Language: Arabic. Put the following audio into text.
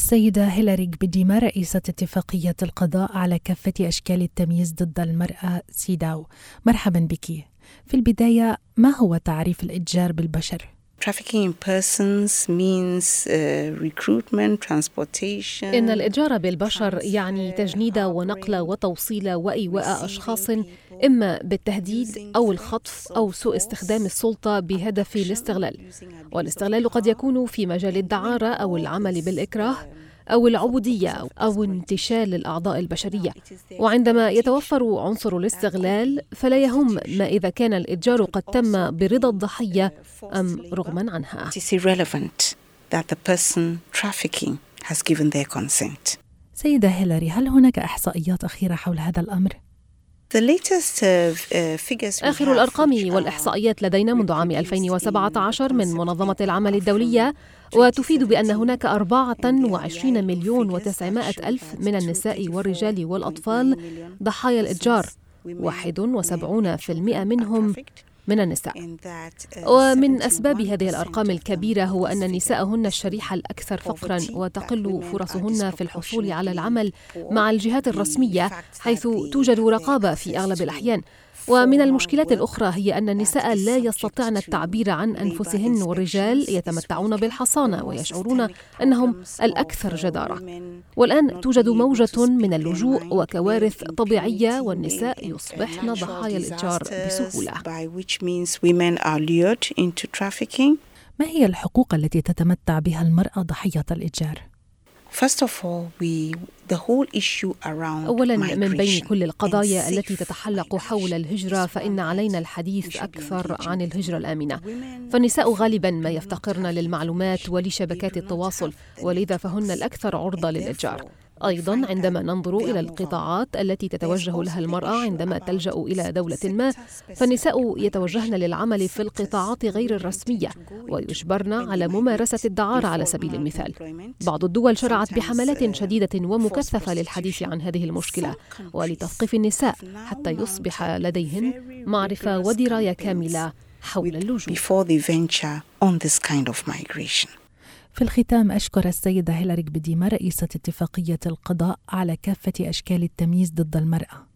السيدة هيلاري بديما رئيسة اتفاقية القضاء على كافة أشكال التمييز ضد المرأة سيداو مرحبا بك في البداية ما هو تعريف الإتجار بالبشر؟ Trafficking in persons means uh, recruitment, transportation. إن الإتجار بالبشر يعني تجنيد ونقل وتوصيل وإيواء أشخاص إما بالتهديد أو الخطف أو سوء استخدام السلطة بهدف الاستغلال. والاستغلال قد يكون في مجال الدعارة أو العمل بالإكراه. أو العبودية أو انتشال الأعضاء البشرية. وعندما يتوفر عنصر الاستغلال فلا يهم ما إذا كان الإتجار قد تم برضا الضحية أم رغما عنها. سيدة هيلاري هل هناك إحصائيات أخيرة حول هذا الأمر؟ Uh, آخر الأرقام والإحصائيات لدينا منذ عام 2017 من منظمة العمل الدولية وتفيد بأن هناك 24 مليون و900 ألف من النساء والرجال والأطفال. ضحايا الإتجار 71% منهم من النساء. Uh, ومن أسباب هذه الأرقام الكبيرة هو أن النساء هن الشريحة الأكثر فقرا وتقل فرصهن في الحصول على العمل مع الجهات الرسمية حيث توجد رقابة في أغلب الأحيان. ومن المشكلات الأخرى هي أن النساء لا يستطعن التعبير عن أنفسهن والرجال يتمتعون بالحصانة ويشعرون أنهم الأكثر جدارة والآن توجد موجة من اللجوء وكوارث طبيعية والنساء يصبحن ضحايا الإتجار بسهولة ما هي الحقوق التي تتمتع بها المرأة ضحية الإتجار؟ أولا من بين كل القضايا التي تتحلق حول الهجرة فإن علينا الحديث أكثر عن الهجرة الآمنة. فالنساء غالبا ما يفتقرن للمعلومات ولشبكات التواصل ولذا فهن الأكثر عرضة للإتجار أيضا عندما ننظر إلى القطاعات التي تتوجه لها المرأة عندما تلجأ إلى دولة ما فالنساء يتوجهن للعمل في القطاعات غير الرسمية ويجبرن على ممارسة الدعارة على سبيل المثال. بعض الدول شرعت بحملات شديدة ومكثفة للحديث عن هذه المشكلة ولتثقيف النساء حتى يصبح لديهن معرفة ودراية كاملة حول اللجوء. في الختام أشكر السيدة هيلاري بديما رئيسة اتفاقية القضاء على كافة أشكال التمييز ضد المرأة.